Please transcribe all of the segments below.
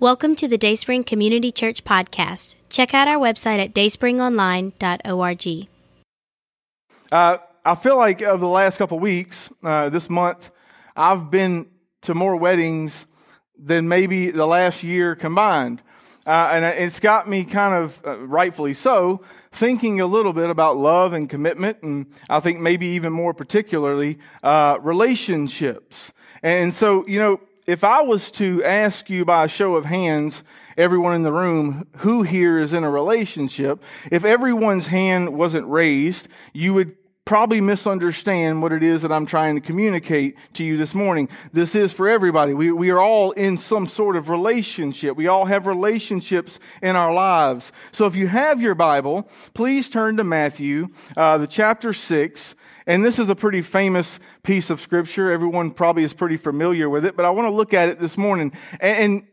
Welcome to the Dayspring Community Church podcast. Check out our website at dayspringonline.org. Uh, I feel like over the last couple weeks, uh, this month, I've been to more weddings than maybe the last year combined. Uh, and it's got me kind of, uh, rightfully so, thinking a little bit about love and commitment, and I think maybe even more particularly, uh, relationships. And so, you know, if I was to ask you by a show of hands, everyone in the room, who here is in a relationship, if everyone's hand wasn't raised, you would probably misunderstand what it is that I'm trying to communicate to you this morning. This is for everybody. We, we are all in some sort of relationship. We all have relationships in our lives. So if you have your Bible, please turn to Matthew, uh, the chapter 6, and this is a pretty famous piece of scripture. Everyone probably is pretty familiar with it, but I want to look at it this morning. And,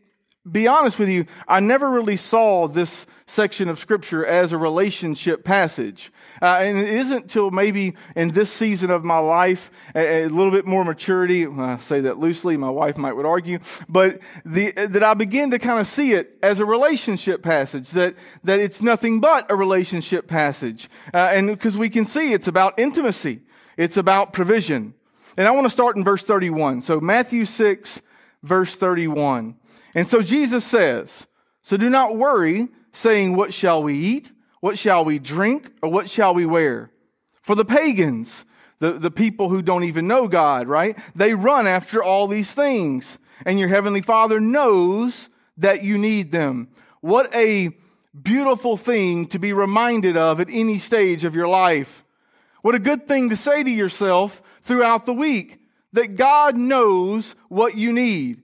be honest with you, I never really saw this section of scripture as a relationship passage. Uh, and it isn't till maybe in this season of my life, a, a little bit more maturity, I say that loosely, my wife might would argue, but the, that I begin to kind of see it as a relationship passage, that, that it's nothing but a relationship passage. Uh, and because we can see it's about intimacy. It's about provision. And I want to start in verse 31. So Matthew 6, verse 31. And so Jesus says, So do not worry, saying, What shall we eat? What shall we drink? Or what shall we wear? For the pagans, the, the people who don't even know God, right? They run after all these things. And your heavenly Father knows that you need them. What a beautiful thing to be reminded of at any stage of your life. What a good thing to say to yourself throughout the week that God knows what you need.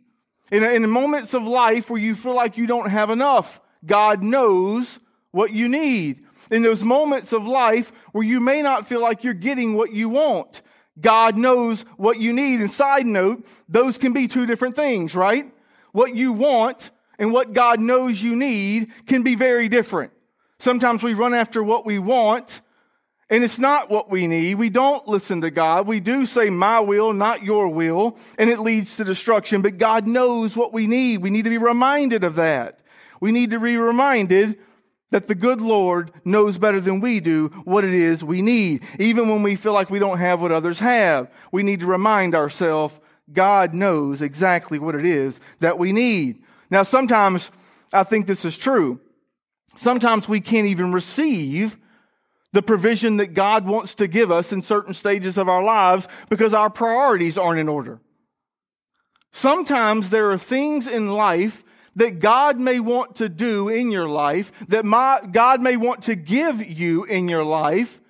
In, in moments of life where you feel like you don't have enough, God knows what you need. In those moments of life where you may not feel like you're getting what you want, God knows what you need. And side note, those can be two different things, right? What you want and what God knows you need can be very different. Sometimes we run after what we want and it's not what we need. We don't listen to God. We do say, my will, not your will, and it leads to destruction. But God knows what we need. We need to be reminded of that. We need to be reminded that the good Lord knows better than we do what it is we need. Even when we feel like we don't have what others have, we need to remind ourselves God knows exactly what it is that we need. Now, sometimes I think this is true. Sometimes we can't even receive the provision that God wants to give us in certain stages of our lives because our priorities aren't in order. Sometimes there are things in life that God may want to do in your life, that my, God may want to give you in your life,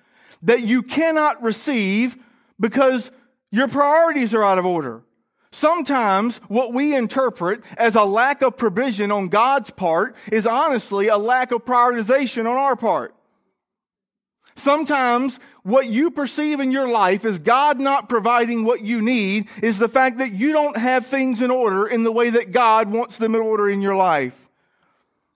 that you cannot receive because your priorities are out of order. Sometimes what we interpret as a lack of provision on God's part is honestly a lack of prioritization on our part. Sometimes what you perceive in your life is God not providing what you need is the fact that you don't have things in order in the way that God wants them in order in your life.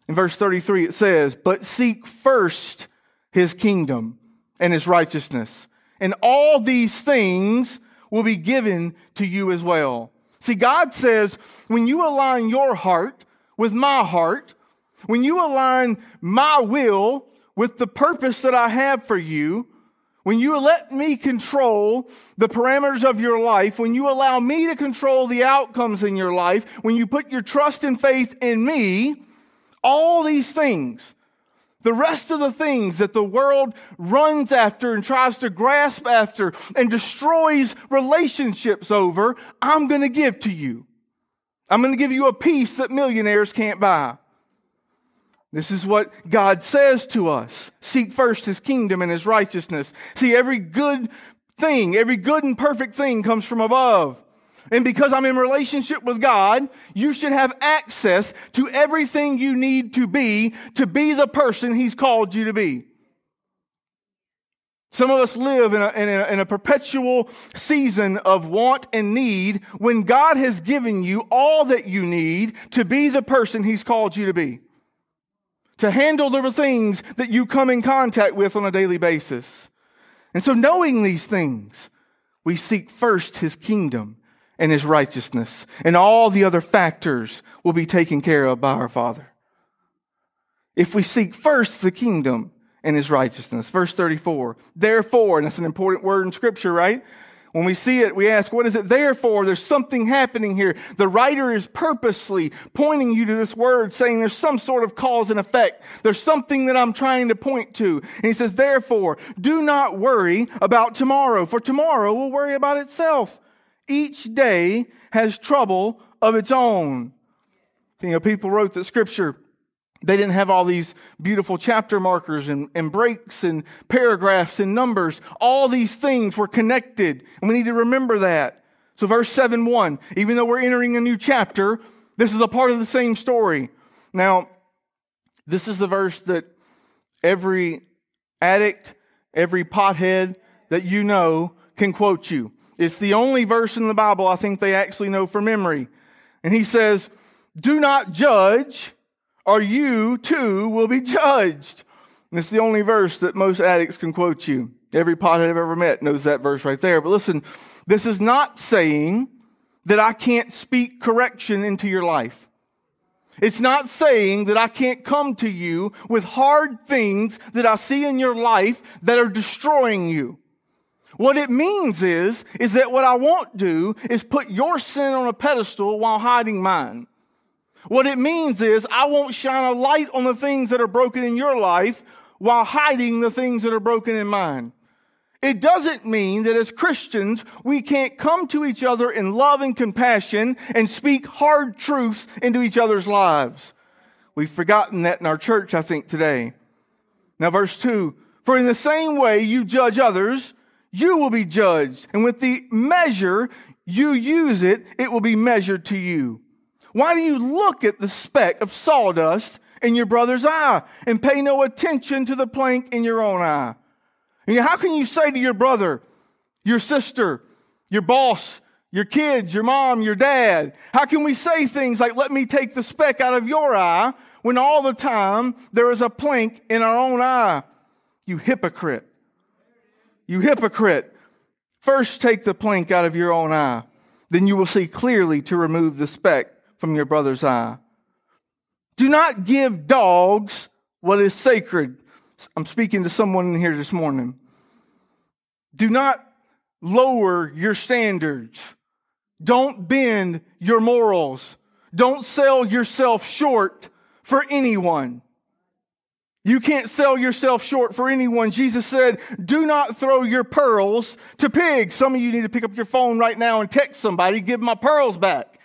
In verse 33 it says, But seek first his kingdom and his righteousness, and all these things will be given to you as well. See, God says, when you align your heart with my heart, when you align my will with the purpose that I have for you, when you let me control the parameters of your life, when you allow me to control the outcomes in your life, when you put your trust and faith in me, all these things, the rest of the things that the world runs after and tries to grasp after and destroys relationships over, I'm going to give to you. I'm going to give you a peace that millionaires can't buy. This is what God says to us. Seek first his kingdom and his righteousness. See, every good thing, every good and perfect thing comes from above. And because I'm in relationship with God, you should have access to everything you need to be to be the person he's called you to be. Some of us live in a, in a, in a perpetual season of want and need when God has given you all that you need to be the person he's called you to be to handle the things that you come in contact with on a daily basis. And so, knowing these things, we seek first his kingdom and his righteousness, and all the other factors will be taken care of by our Father. If we seek first the kingdom and his righteousness. Verse 34. Therefore, and that's an important word in scripture, right? When we see it, we ask, what is it there for? There's something happening here. The writer is purposely pointing you to this word, saying there's some sort of cause and effect. There's something that I'm trying to point to. And he says, therefore, do not worry about tomorrow, for tomorrow will worry about itself. Each day has trouble of its own. You know, people wrote that scripture they didn't have all these beautiful chapter markers and, and breaks and paragraphs and numbers. All these things were connected, and we need to remember that. So, verse 7 1, even though we're entering a new chapter, this is a part of the same story. Now, this is the verse that every addict, every pothead that you know can quote you. It's the only verse in the Bible I think they actually know from memory. And he says, Do not judge or you too will be judged. And it's the only verse that most addicts can quote you. Every pothead I've ever met knows that verse right there. But listen, this is not saying that I can't speak correction into your life. It's not saying that I can't come to you with hard things that I see in your life that are destroying you. What it means is, is that what I won't do is put your sin on a pedestal while hiding mine. What it means is I won't shine a light on the things that are broken in your life while hiding the things that are broken in mine. It doesn't mean that as Christians, we can't come to each other in love and compassion and speak hard truths into each other's lives. We've forgotten that in our church, I think, today. Now, verse 2 For in the same way you judge others, you will be judged. And with the measure you use it, it will be measured to you. Why do you look at the speck of sawdust in your brother's eye and pay no attention to the plank in your own eye? And how can you say to your brother, your sister, your boss, your kids, your mom, your dad, how can we say things like, let me take the speck out of your eye when all the time there is a plank in our own eye? You hypocrite. You hypocrite. First take the plank out of your own eye. Then you will see clearly to remove the speck from your brother's eye. Do not give dogs what is sacred. I'm speaking to someone in here this morning. Do not lower your standards. Don't bend your morals. Don't sell yourself short for anyone. You can't sell yourself short for anyone. Jesus said, do not throw your pearls to pigs. Some of you need to pick up your phone right now and text somebody, give my pearls back.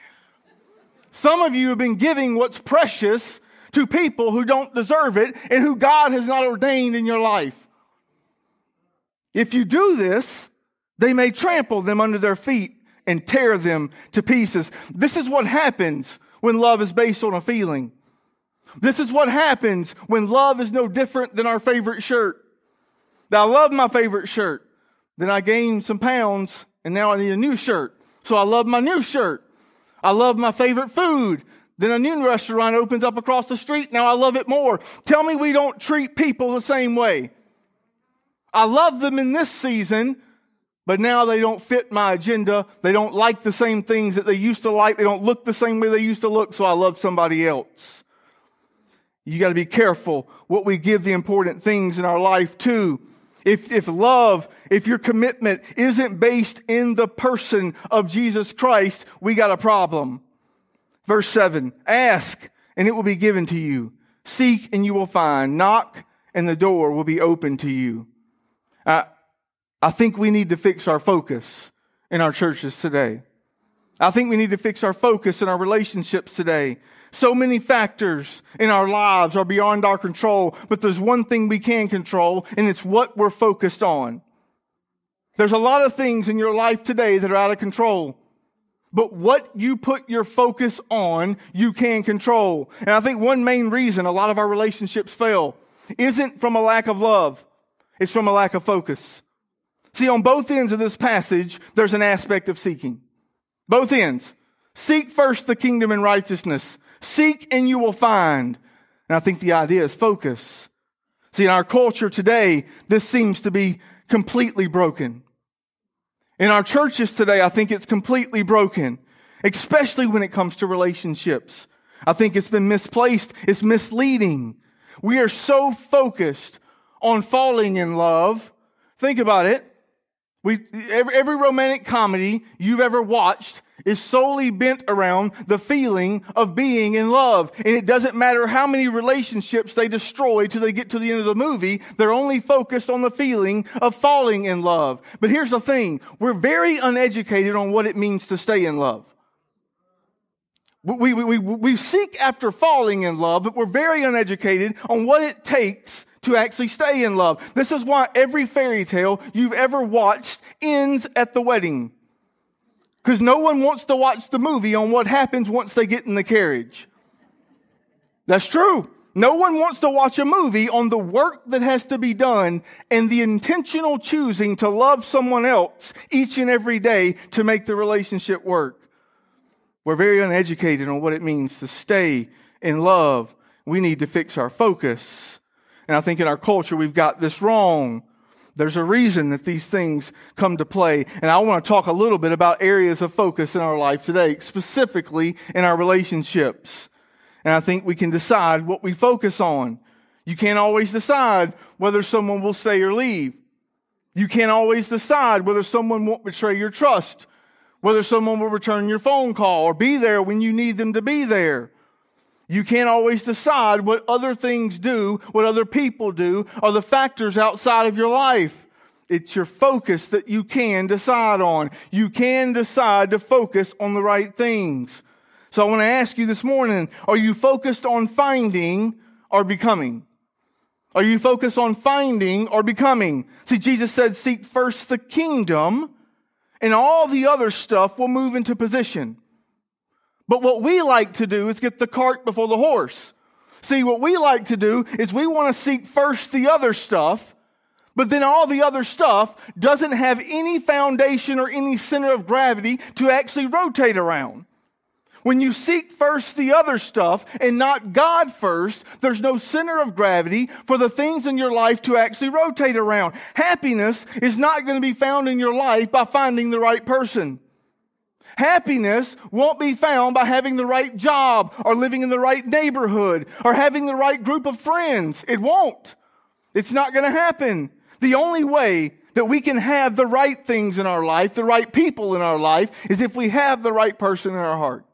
Some of you have been giving what's precious to people who don't deserve it and who God has not ordained in your life. If you do this, they may trample them under their feet and tear them to pieces. This is what happens when love is based on a feeling. This is what happens when love is no different than our favorite shirt. Now, I love my favorite shirt. Then I gained some pounds and now I need a new shirt. So I love my new shirt. I love my favorite food. Then a new restaurant opens up across the street. Now I love it more. Tell me we don't treat people the same way. I love them in this season, but now they don't fit my agenda. They don't like the same things that they used to like. They don't look the same way they used to look, so I love somebody else. You got to be careful what we give the important things in our life to. If, if love, if your commitment isn't based in the person of Jesus Christ, we got a problem. Verse 7 Ask, and it will be given to you. Seek, and you will find. Knock, and the door will be open to you. Uh, I think we need to fix our focus in our churches today. I think we need to fix our focus in our relationships today. So many factors in our lives are beyond our control, but there's one thing we can control, and it's what we're focused on. There's a lot of things in your life today that are out of control. But what you put your focus on, you can control. And I think one main reason a lot of our relationships fail isn't from a lack of love. It's from a lack of focus. See, on both ends of this passage, there's an aspect of seeking. Both ends. Seek first the kingdom and righteousness. Seek and you will find. And I think the idea is focus. See, in our culture today, this seems to be completely broken. In our churches today, I think it's completely broken, especially when it comes to relationships. I think it's been misplaced. It's misleading. We are so focused on falling in love. Think about it. We, every, every romantic comedy you've ever watched is solely bent around the feeling of being in love. And it doesn't matter how many relationships they destroy till they get to the end of the movie, they're only focused on the feeling of falling in love. But here's the thing. We're very uneducated on what it means to stay in love. We, we, we, we seek after falling in love, but we're very uneducated on what it takes to actually stay in love. This is why every fairy tale you've ever watched ends at the wedding. Because no one wants to watch the movie on what happens once they get in the carriage. That's true. No one wants to watch a movie on the work that has to be done and the intentional choosing to love someone else each and every day to make the relationship work. We're very uneducated on what it means to stay in love. We need to fix our focus. And I think in our culture, we've got this wrong. There's a reason that these things come to play. And I want to talk a little bit about areas of focus in our life today, specifically in our relationships. And I think we can decide what we focus on. You can't always decide whether someone will stay or leave. You can't always decide whether someone won't betray your trust, whether someone will return your phone call or be there when you need them to be there. You can't always decide what other things do, what other people do, or the factors outside of your life. It's your focus that you can decide on. You can decide to focus on the right things. So I want to ask you this morning, are you focused on finding or becoming? Are you focused on finding or becoming? See, Jesus said, seek first the kingdom and all the other stuff will move into position. But what we like to do is get the cart before the horse. See, what we like to do is we want to seek first the other stuff, but then all the other stuff doesn't have any foundation or any center of gravity to actually rotate around. When you seek first the other stuff and not God first, there's no center of gravity for the things in your life to actually rotate around. Happiness is not going to be found in your life by finding the right person. Happiness won't be found by having the right job or living in the right neighborhood or having the right group of friends. It won't. It's not going to happen. The only way that we can have the right things in our life, the right people in our life, is if we have the right person in our heart.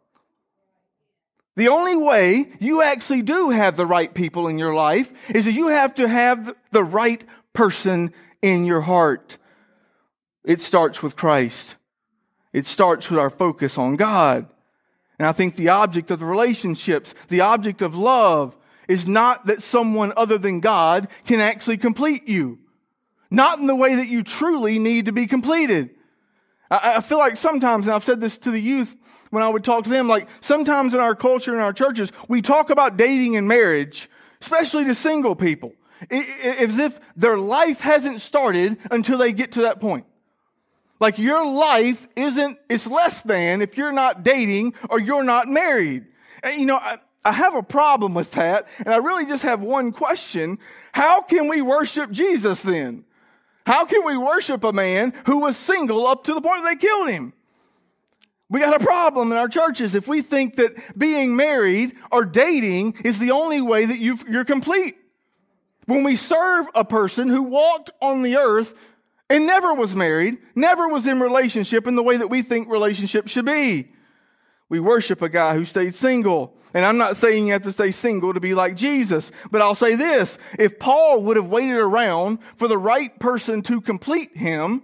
The only way you actually do have the right people in your life is that you have to have the right person in your heart. It starts with Christ. It starts with our focus on God. And I think the object of the relationships, the object of love, is not that someone other than God can actually complete you. Not in the way that you truly need to be completed. I, I feel like sometimes, and I've said this to the youth when I would talk to them, like sometimes in our culture, in our churches, we talk about dating and marriage, especially to single people, as if their life hasn't started until they get to that point. Like your life isn't, it's less than if you're not dating or you're not married. And you know, I, I have a problem with that. And I really just have one question. How can we worship Jesus then? How can we worship a man who was single up to the point they killed him? We got a problem in our churches if we think that being married or dating is the only way that you are complete. When we serve a person who walked on the earth and never was married, never was in relationship in the way that we think relationships should be. We worship a guy who stayed single. And I'm not saying you have to stay single to be like Jesus, but I'll say this. If Paul would have waited around for the right person to complete him,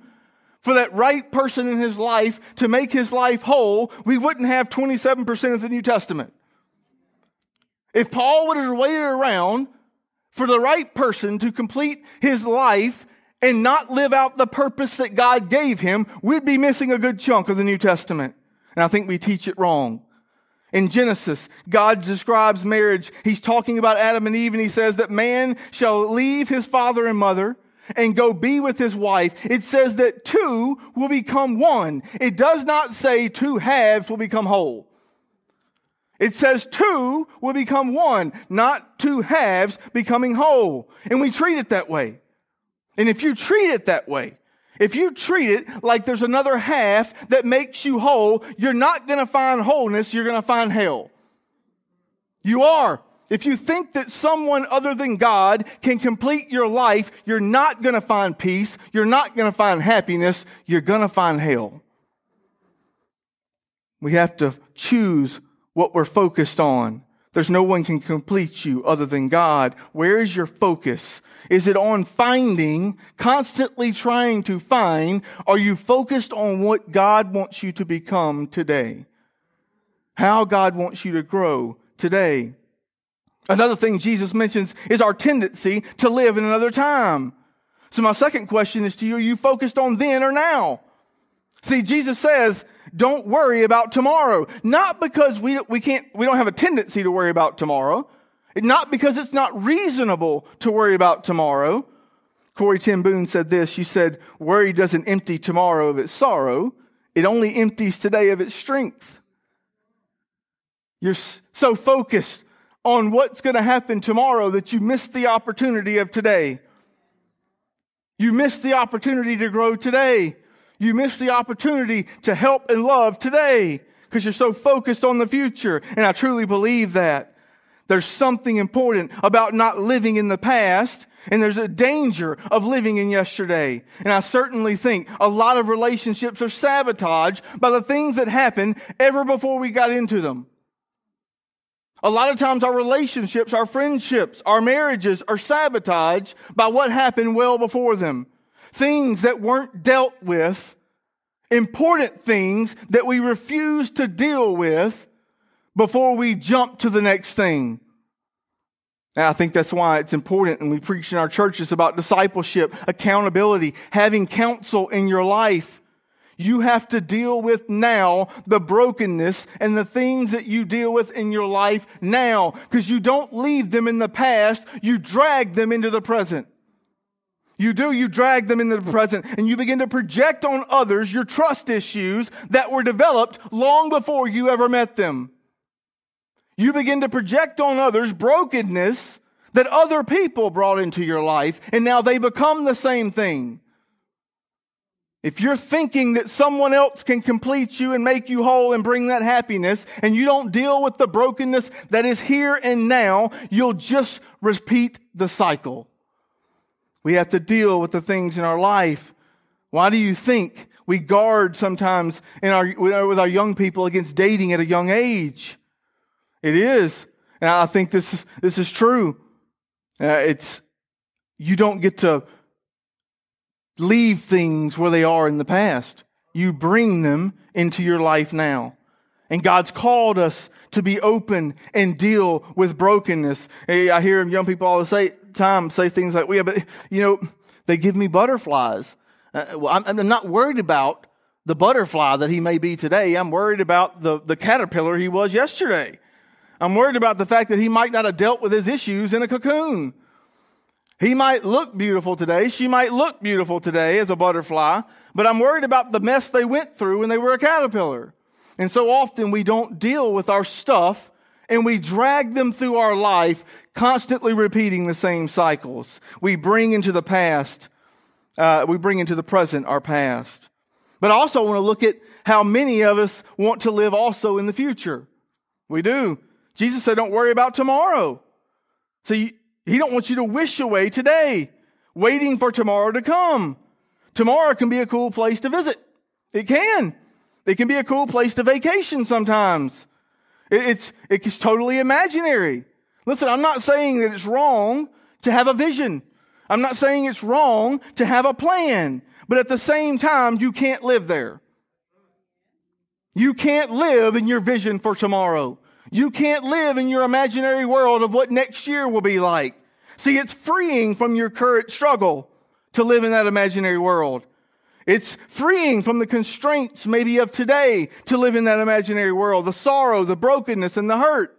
for that right person in his life to make his life whole, we wouldn't have 27% of the New Testament. If Paul would have waited around for the right person to complete his life and not live out the purpose that God gave him, we'd be missing a good chunk of the New Testament. And I think we teach it wrong. In Genesis, God describes marriage. He's talking about Adam and Eve and he says that man shall leave his father and mother and go be with his wife. It says that two will become one. It does not say two halves will become whole. It says two will become one, not two halves becoming whole. And we treat it that way. And if you treat it that way, if you treat it like there's another half that makes you whole, you're not going to find wholeness, you're going to find hell. You are. If you think that someone other than God can complete your life, you're not going to find peace. You're not going to find happiness. You're going to find hell. We have to choose what we're focused on. There's no one can complete you other than God. Where is your focus? Is it on finding, constantly trying to find? Are you focused on what God wants you to become today? How God wants you to grow today? Another thing Jesus mentions is our tendency to live in another time. So my second question is to you, are you focused on then or now? See, Jesus says, don't worry about tomorrow. Not because we, we can't, we don't have a tendency to worry about tomorrow. Not because it's not reasonable to worry about tomorrow. Corrie ten Boom said this. She said, worry doesn't empty tomorrow of its sorrow. It only empties today of its strength. You're so focused on what's going to happen tomorrow that you miss the opportunity of today. You miss the opportunity to grow today. You miss the opportunity to help and love today because you're so focused on the future. And I truly believe that. There's something important about not living in the past and there's a danger of living in yesterday. And I certainly think a lot of relationships are sabotaged by the things that happened ever before we got into them. A lot of times our relationships, our friendships, our marriages are sabotaged by what happened well before them. Things that weren't dealt with, important things that we refuse to deal with before we jump to the next thing. And I think that's why it's important, and we preach in our churches about discipleship, accountability, having counsel in your life. You have to deal with now the brokenness and the things that you deal with in your life now because you don't leave them in the past, you drag them into the present. You do, you drag them into the present and you begin to project on others your trust issues that were developed long before you ever met them. You begin to project on others brokenness that other people brought into your life and now they become the same thing. If you're thinking that someone else can complete you and make you whole and bring that happiness, and you don't deal with the brokenness that is here and now, you'll just repeat the cycle. We have to deal with the things in our life. Why do you think we guard sometimes in our, with our young people against dating at a young age? It is. And I think this is, this is true. Uh, it's, you don't get to leave things where they are in the past. You bring them into your life now. And God's called us to be open and deal with brokenness. I hear young people all the time say things like, well, yeah, but, you know, they give me butterflies. Uh, well, I'm, I'm not worried about the butterfly that he may be today. I'm worried about the, the caterpillar he was yesterday. I'm worried about the fact that he might not have dealt with his issues in a cocoon. He might look beautiful today. She might look beautiful today as a butterfly, but I'm worried about the mess they went through when they were a caterpillar. And so often we don't deal with our stuff and we drag them through our life, constantly repeating the same cycles. We bring into the past, uh, we bring into the present our past. But I also want to look at how many of us want to live also in the future. We do. Jesus said, don't worry about tomorrow. See, he don't want you to wish away today, waiting for tomorrow to come. Tomorrow can be a cool place to visit. It can. It can be a cool place to vacation sometimes. It's, it's totally imaginary. Listen, I'm not saying that it's wrong to have a vision. I'm not saying it's wrong to have a plan. But at the same time, you can't live there. You can't live in your vision for tomorrow. You can't live in your imaginary world of what next year will be like. See, it's freeing from your current struggle to live in that imaginary world. It's freeing from the constraints maybe of today to live in that imaginary world, the sorrow, the brokenness, and the hurt.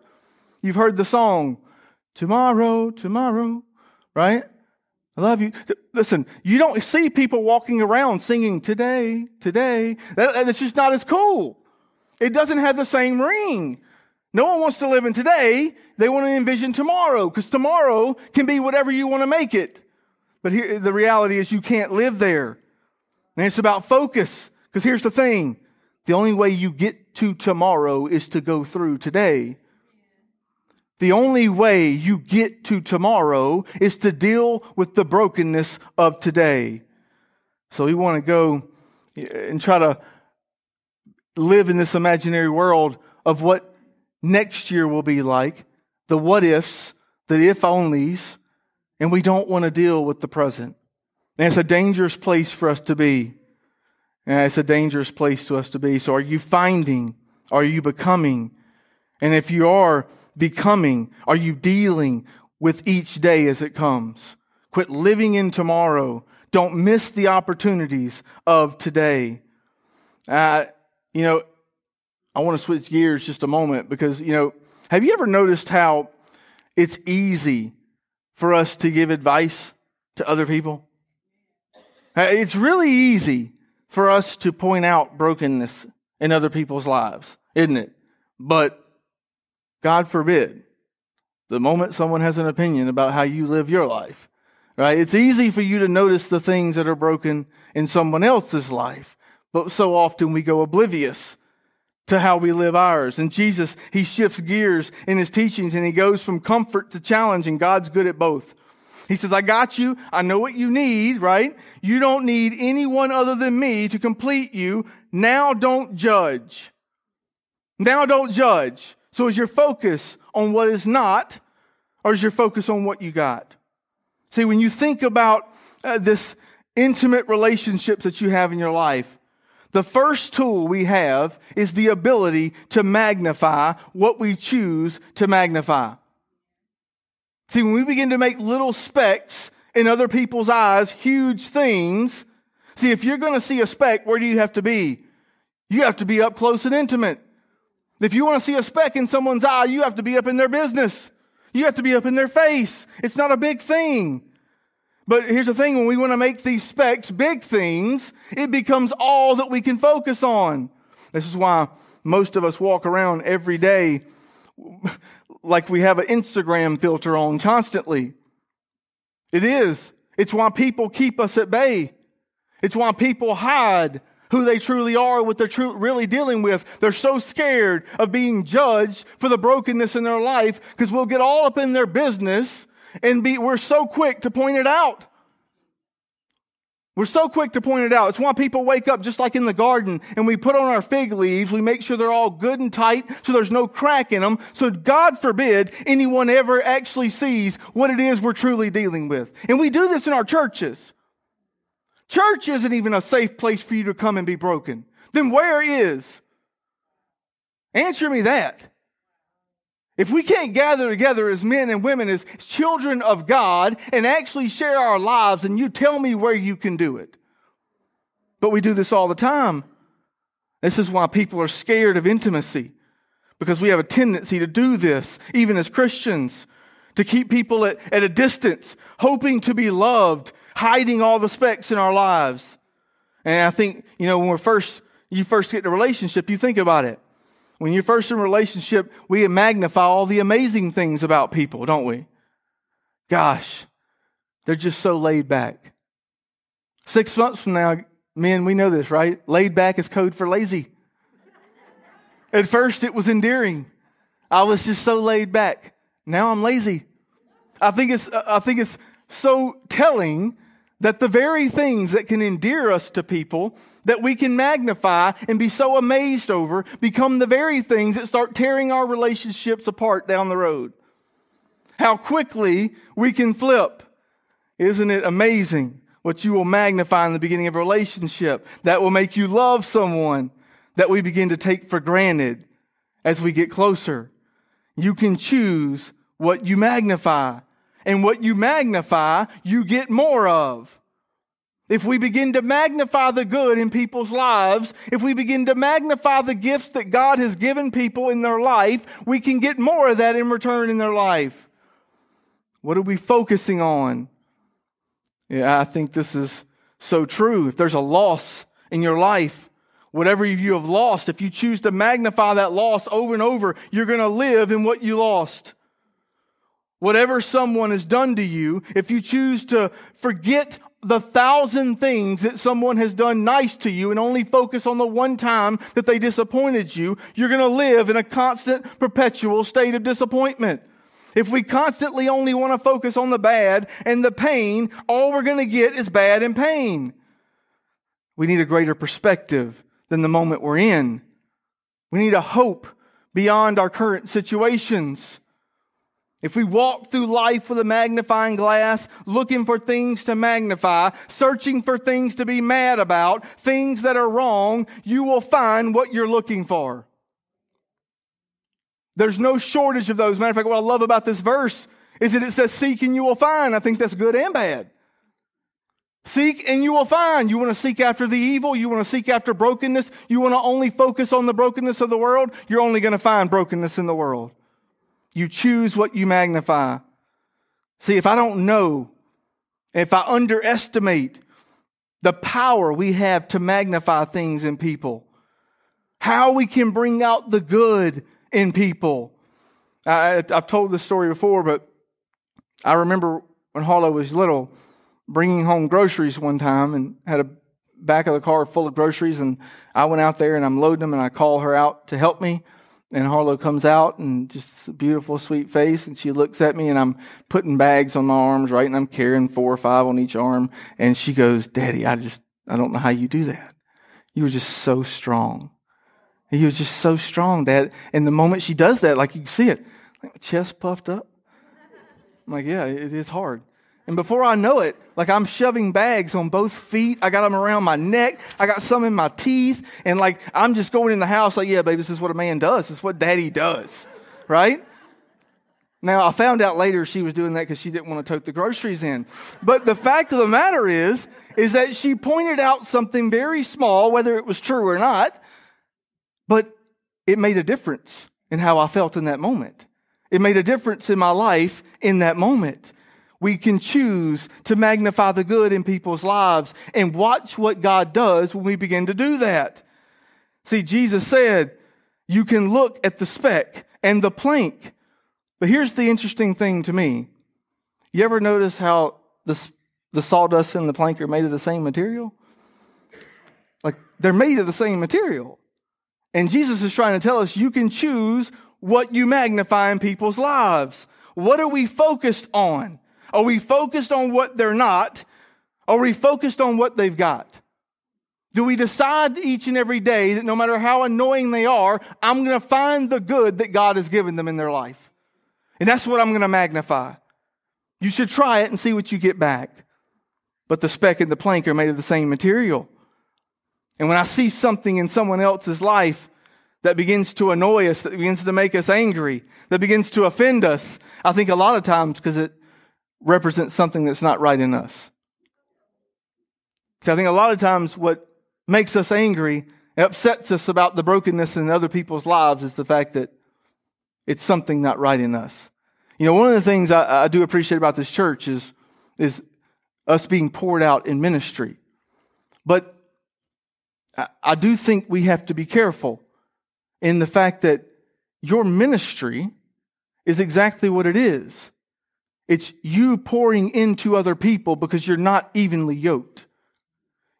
You've heard the song, Tomorrow, Tomorrow, right? I love you. Listen, you don't see people walking around singing today, today. That, that's just not as cool. It doesn't have the same ring. No one wants to live in today. They want to envision tomorrow because tomorrow can be whatever you want to make it. But here, the reality is you can't live there. And it's about focus. Because here's the thing the only way you get to tomorrow is to go through today. The only way you get to tomorrow is to deal with the brokenness of today. So we want to go and try to live in this imaginary world of what next year will be like, the what ifs, the if onlys, and we don't want to deal with the present. And it's a dangerous place for us to be. And it's a dangerous place to us to be. So are you finding? Are you becoming? And if you are becoming, are you dealing with each day as it comes? Quit living in tomorrow. Don't miss the opportunities of today. Uh, you know, I want to switch gears just a moment because, you know, have you ever noticed how it's easy for us to give advice to other people? Uh, it's really easy for us to point out brokenness in other people's lives, isn't it? But God forbid, the moment someone has an opinion about how you live your life, right? It's easy for you to notice the things that are broken in someone else's life, but so often we go oblivious to how we live ours. And Jesus, he shifts gears in his teachings and he goes from comfort to challenge, and God's good at both. He says, I got you. I know what you need, right? You don't need anyone other than me to complete you. Now don't judge. Now don't judge. So is your focus on what is not, or is your focus on what you got? See, when you think about uh, this intimate relationships that you have in your life, the first tool we have is the ability to magnify what we choose to magnify. See, when we begin to make little specks in other people's eyes, huge things, see, if you're going to see a speck, where do you have to be? You have to be up close and intimate. If you want to see a speck in someone's eye, you have to be up in their business. You have to be up in their face. It's not a big thing. But here's the thing when we want to make these specks big things, it becomes all that we can focus on. This is why most of us walk around every day like we have an Instagram filter on constantly. It is. It's why people keep us at bay. It's why people hide who they truly are, what they're tru- really dealing with. They're so scared of being judged for the brokenness in their life because we'll get all up in their business and be, we're so quick to point it out. We're so quick to point it out. It's why people wake up just like in the garden and we put on our fig leaves. We make sure they're all good and tight so there's no crack in them. So God forbid anyone ever actually sees what it is we're truly dealing with. And we do this in our churches. Church isn't even a safe place for you to come and be broken. Then where is? Answer me that. If we can't gather together as men and women, as children of God, and actually share our lives, and you tell me where you can do it. But we do this all the time. This is why people are scared of intimacy, because we have a tendency to do this, even as Christians, to keep people at, at a distance, hoping to be loved, hiding all the specks in our lives. And I think, you know, when we're first, you first get in a relationship, you think about it. When you're first in a relationship, we magnify all the amazing things about people, don't we? Gosh, they're just so laid back. Six months from now, men, we know this, right? Laid back is code for lazy. At first, it was endearing. I was just so laid back. Now I'm lazy. I think it's, I think it's so telling that the very things that can endear us to people that we can magnify and be so amazed over become the very things that start tearing our relationships apart down the road. How quickly we can flip. Isn't it amazing what you will magnify in the beginning of a relationship that will make you love someone that we begin to take for granted as we get closer? You can choose what you magnify. And what you magnify, you get more of. If we begin to magnify the good in people's lives, if we begin to magnify the gifts that God has given people in their life, we can get more of that in return in their life. What are we focusing on? Yeah, I think this is so true. If there's a loss in your life, whatever you have lost, if you choose to magnify that loss over and over, you're going to live in what you lost. Whatever someone has done to you, if you choose to forget the thousand things that someone has done nice to you and only focus on the one time that they disappointed you, you're going to live in a constant, perpetual state of disappointment. If we constantly only want to focus on the bad and the pain, all we're going to get is bad and pain. We need a greater perspective than the moment we're in. We need a hope beyond our current situations. If we walk through life with a magnifying glass, looking for things to magnify, searching for things to be mad about, things that are wrong, you will find what you're looking for. There's no shortage of those. Matter of fact, what I love about this verse is that it says, Seek and you will find. I think that's good and bad. Seek and you will find. You want to seek after the evil. You want to seek after brokenness. You want to only focus on the brokenness of the world. You're only going to find brokenness in the world. You choose what you magnify. See, if I don't know, if I underestimate the power we have to magnify things in people, how we can bring out the good in people. I, have told this story before, but I remember when Harlow was little, bringing home groceries one time and had a back of the car full of groceries, and I went out there and I'm loading them, and I call her out to help me. And Harlow comes out and just a beautiful, sweet face. And she looks at me and I'm putting bags on my arms, right? And I'm carrying four or five on each arm. And she goes, Daddy, I just, I don't know how you do that. You were just so strong. You were just so strong, Dad. And the moment she does that, like you see it, like chest puffed up. I'm like, yeah, it is hard. And before I know it, like I'm shoving bags on both feet. I got them around my neck. I got some in my teeth. And like, I'm just going in the house like, yeah, baby, this is what a man does. This is what daddy does. Right? Now, I found out later she was doing that because she didn't want to tote the groceries in. But the fact of the matter is, is that she pointed out something very small, whether it was true or not, but it made a difference in how I felt in that moment. It made a difference in my life in that moment. We can choose to magnify the good in people's lives and watch what God does when we begin to do that. See, Jesus said, you can look at the speck and the plank. But here's the interesting thing to me. You ever notice how the, the sawdust and the plank are made of the same material? Like they're made of the same material. And Jesus is trying to tell us you can choose what you magnify in people's lives. What are we focused on? Are we focused on what they're not? Are we focused on what they've got? Do we decide each and every day that no matter how annoying they are, I'm going to find the good that God has given them in their life? And that's what I'm going to magnify. You should try it and see what you get back. But the speck and the plank are made of the same material. And when I see something in someone else's life that begins to annoy us, that begins to make us angry, that begins to offend us, I think a lot of times because it represents something that's not right in us. See, I think a lot of times what makes us angry upsets us about the brokenness in other people's lives is the fact that it's something not right in us. You know, one of the things I, I do appreciate about this church is, is us being poured out in ministry. But I, I do think we have to be careful in the fact that your ministry is exactly what it is. It's you pouring into other people because you're not evenly yoked.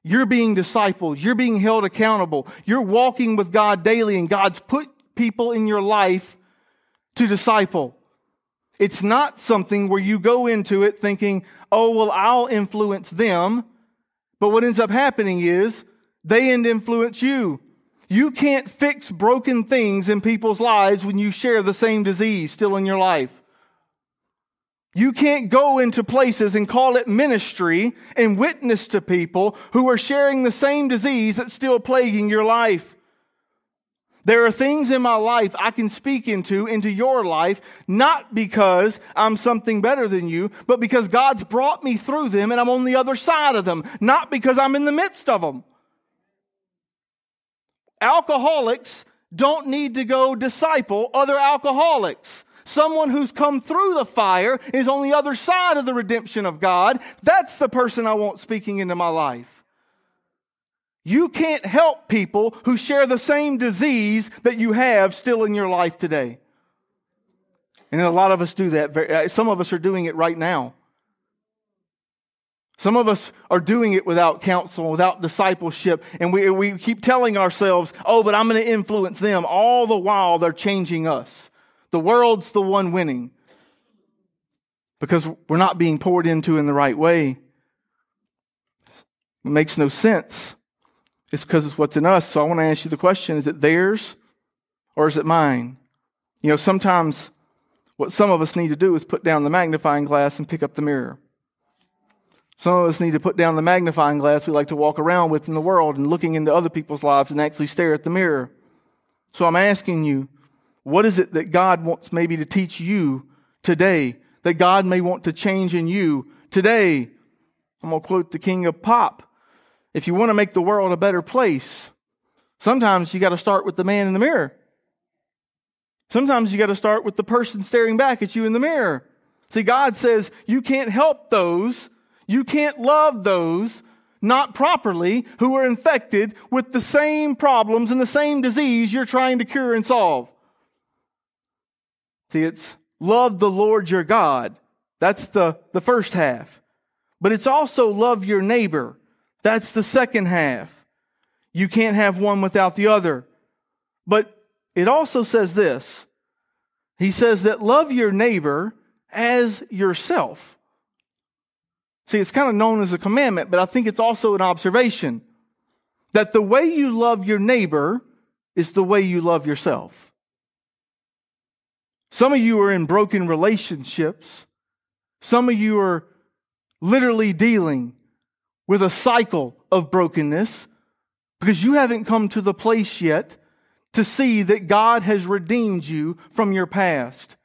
You're being discipled. You're being held accountable. You're walking with God daily, and God's put people in your life to disciple. It's not something where you go into it thinking, oh, well, I'll influence them. But what ends up happening is they end influence you. You can't fix broken things in people's lives when you share the same disease still in your life. You can't go into places and call it ministry and witness to people who are sharing the same disease that's still plaguing your life. There are things in my life I can speak into, into your life, not because I'm something better than you, but because God's brought me through them and I'm on the other side of them, not because I'm in the midst of them. Alcoholics don't need to go disciple other alcoholics. Someone who's come through the fire is on the other side of the redemption of God. That's the person I want speaking into my life. You can't help people who share the same disease that you have still in your life today. And a lot of us do that. Uh, some of us are doing it right now. Some of us are doing it without counsel, without discipleship, and we, we keep telling ourselves, oh, but I'm going to influence them. All the while, they're changing us. The world's the one winning because we're not being poured into in the right way. It makes no sense. It's because it's what's in us. So I want to ask you the question is it theirs or is it mine? You know, sometimes what some of us need to do is put down the magnifying glass and pick up the mirror. Some of us need to put down the magnifying glass we like to walk around with in the world and looking into other people's lives and actually stare at the mirror. So I'm asking you, what is it that God wants maybe to teach you today? That God may want to change in you today? I'm going to quote the king of pop. If you want to make the world a better place, sometimes you got to start with the man in the mirror. Sometimes you got to start with the person staring back at you in the mirror. See, God says you can't help those you can't love those not properly who are infected with the same problems and the same disease you're trying to cure and solve. See, it's love the Lord your God. That's the, the first half. But it's also love your neighbor. That's the second half. You can't have one without the other. But it also says this. He says that love your neighbor as yourself. See, it's kind of known as a commandment, but I think it's also an observation that the way you love your neighbor is the way you love yourself. Some of you are in broken relationships. Some of you are literally dealing with a cycle of brokenness because you haven't come to the place yet to see that God has redeemed you from your past.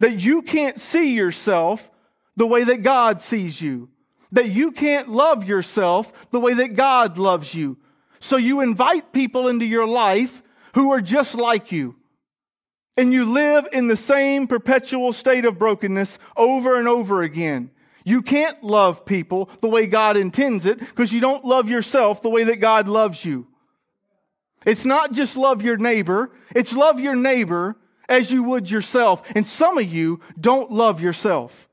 That you can't see yourself the way that God sees you. That you can't love yourself the way that God loves you. So you invite people into your life who are just like you. And you live in the same perpetual state of brokenness over and over again. You can't love people the way God intends it because you don't love yourself the way that God loves you. It's not just love your neighbor, it's love your neighbor as you would yourself. And some of you don't love yourself.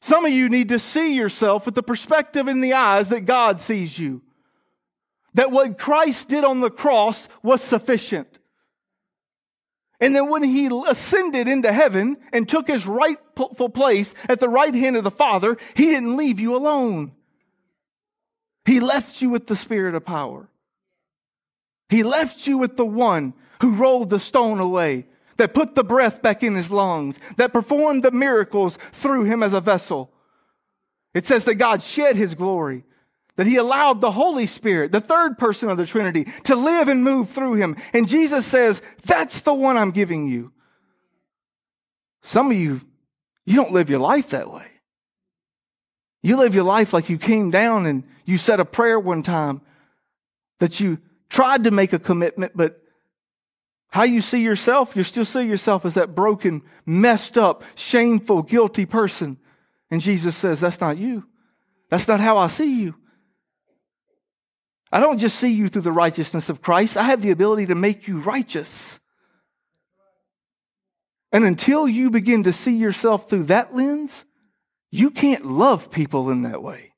Some of you need to see yourself with the perspective in the eyes that God sees you. That what Christ did on the cross was sufficient. And then when he ascended into heaven and took his rightful place at the right hand of the Father, he didn't leave you alone. He left you with the Spirit of power. He left you with the one who rolled the stone away that put the breath back in his lungs, that performed the miracles through him as a vessel. It says that God shed his glory, that he allowed the Holy Spirit, the third person of the Trinity, to live and move through him. And Jesus says, that's the one I'm giving you. Some of you, you don't live your life that way. You live your life like you came down and you said a prayer one time that you tried to make a commitment, but how you see yourself, you still see yourself as that broken, messed up, shameful, guilty person. And Jesus says, That's not you. That's not how I see you. I don't just see you through the righteousness of Christ, I have the ability to make you righteous. And until you begin to see yourself through that lens, you can't love people in that way.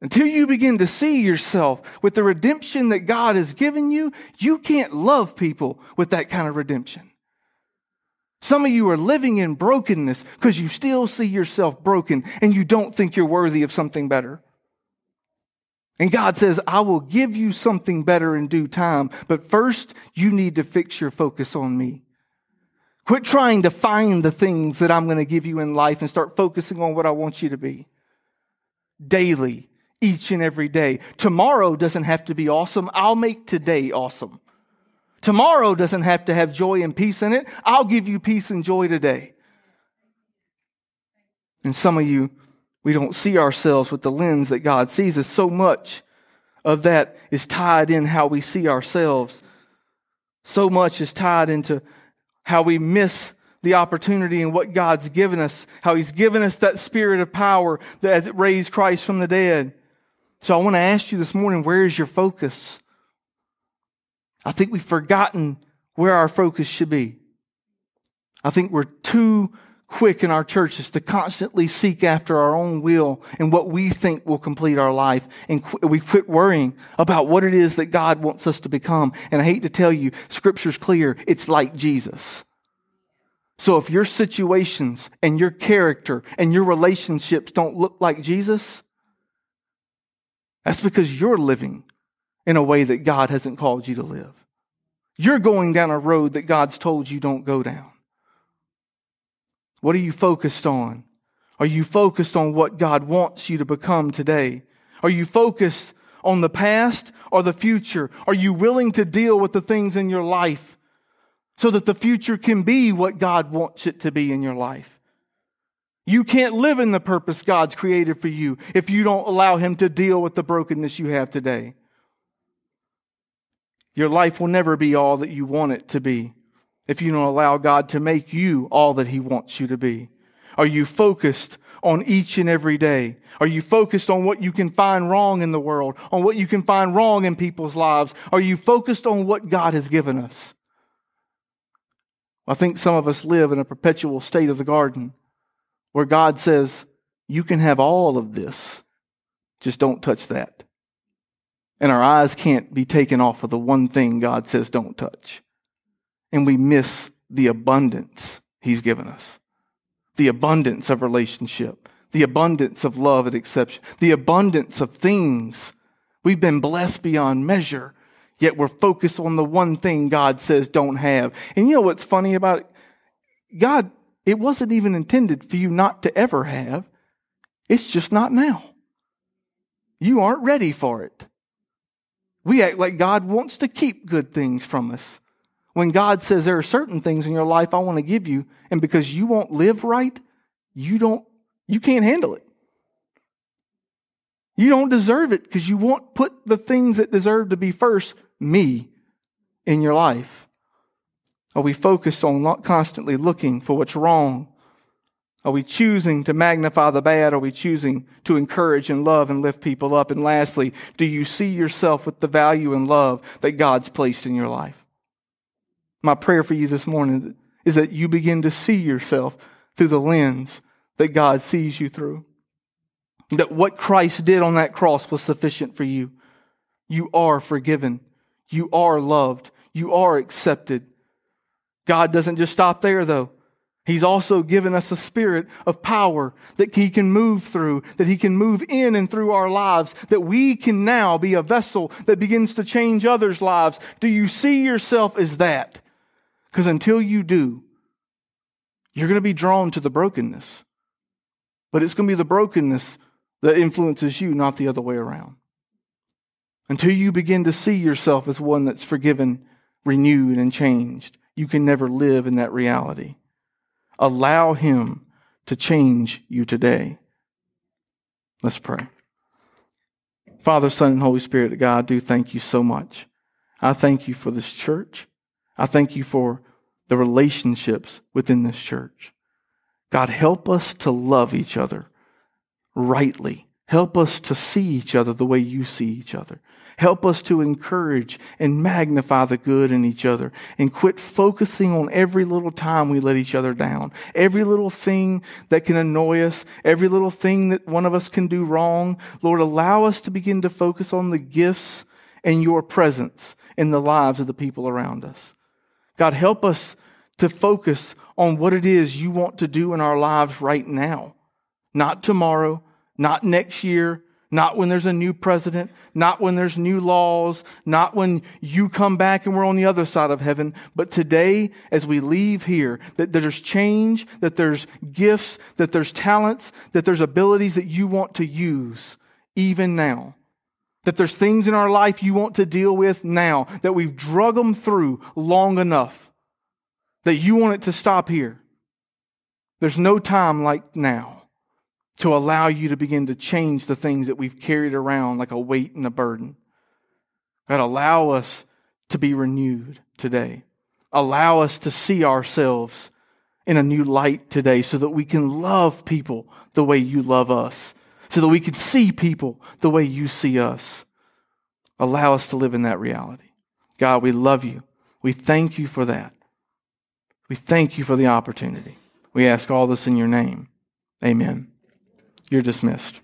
Until you begin to see yourself with the redemption that God has given you, you can't love people with that kind of redemption. Some of you are living in brokenness because you still see yourself broken and you don't think you're worthy of something better. And God says, I will give you something better in due time, but first you need to fix your focus on me. Quit trying to find the things that I'm going to give you in life and start focusing on what I want you to be. Daily, each and every day. Tomorrow doesn't have to be awesome. I'll make today awesome. Tomorrow doesn't have to have joy and peace in it. I'll give you peace and joy today. And some of you, we don't see ourselves with the lens that God sees us. So much of that is tied in how we see ourselves. So much is tied into how we miss the opportunity and what God's given us, how He's given us that spirit of power that as it raised Christ from the dead. So I want to ask you this morning, where is your focus? I think we've forgotten where our focus should be. I think we're too quick in our churches to constantly seek after our own will and what we think will complete our life. And qu- we quit worrying about what it is that God wants us to become. And I hate to tell you, scripture's clear. It's like Jesus. So if your situations and your character and your relationships don't look like Jesus, that's because you're living in a way that God hasn't called you to live. You're going down a road that God's told you don't go down. What are you focused on? Are you focused on what God wants you to become today? Are you focused on the past or the future? Are you willing to deal with the things in your life so that the future can be what God wants it to be in your life? You can't live in the purpose God's created for you if you don't allow Him to deal with the brokenness you have today. Your life will never be all that you want it to be if you don't allow God to make you all that He wants you to be? Are you focused on each and every day? Are you focused on what you can find wrong in the world, on what you can find wrong in people's lives? Are you focused on what God has given us? I think some of us live in a perpetual state of the garden where God says, You can have all of this, just don't touch that. And our eyes can't be taken off of the one thing God says don't touch and we miss the abundance He's given us. The abundance of relationship, the abundance of love and acceptance, the abundance of things. We've been blessed beyond measure, yet we're focused on the one thing God says don't have. And you know what's funny about it? God, it wasn't even intended for you not to ever have. It's just not now. You aren't ready for it. We act like God wants to keep good things from us. When God says there are certain things in your life I want to give you, and because you won't live right, you don't, you can't handle it. You don't deserve it because you won't put the things that deserve to be first, me, in your life. Are we focused on constantly looking for what's wrong? Are we choosing to magnify the bad? Are we choosing to encourage and love and lift people up? And lastly, do you see yourself with the value and love that God's placed in your life? My prayer for you this morning is that you begin to see yourself through the lens that God sees you through. That what Christ did on that cross was sufficient for you. You are forgiven. You are loved. You are accepted. God doesn't just stop there though. He's also given us a spirit of power that he can move through, that he can move in and through our lives, that we can now be a vessel that begins to change others' lives. Do you see yourself as that? Because until you do, you're going to be drawn to the brokenness. But it's going to be the brokenness that influences you, not the other way around. Until you begin to see yourself as one that's forgiven, renewed, and changed, you can never live in that reality. Allow Him to change you today. Let's pray. Father, Son, and Holy Spirit, God, I do thank you so much. I thank you for this church. I thank you for the relationships within this church. God, help us to love each other rightly. Help us to see each other the way you see each other. Help us to encourage and magnify the good in each other and quit focusing on every little time we let each other down. Every little thing that can annoy us, every little thing that one of us can do wrong. Lord, allow us to begin to focus on the gifts and your presence in the lives of the people around us. God, help us to focus on what it is you want to do in our lives right now, not tomorrow, not next year, not when there's a new president, not when there's new laws, not when you come back and we're on the other side of heaven, but today as we leave here, that there's change, that there's gifts, that there's talents, that there's abilities that you want to use even now. That there's things in our life you want to deal with now, that we've drug them through long enough, that you want it to stop here. There's no time like now to allow you to begin to change the things that we've carried around like a weight and a burden. God, allow us to be renewed today. Allow us to see ourselves in a new light today so that we can love people the way you love us so that we can see people the way you see us. Allow us to live in that reality. God, we love you. We thank you for that. We thank you for the opportunity. We ask all this in your name. Amen. You're dismissed.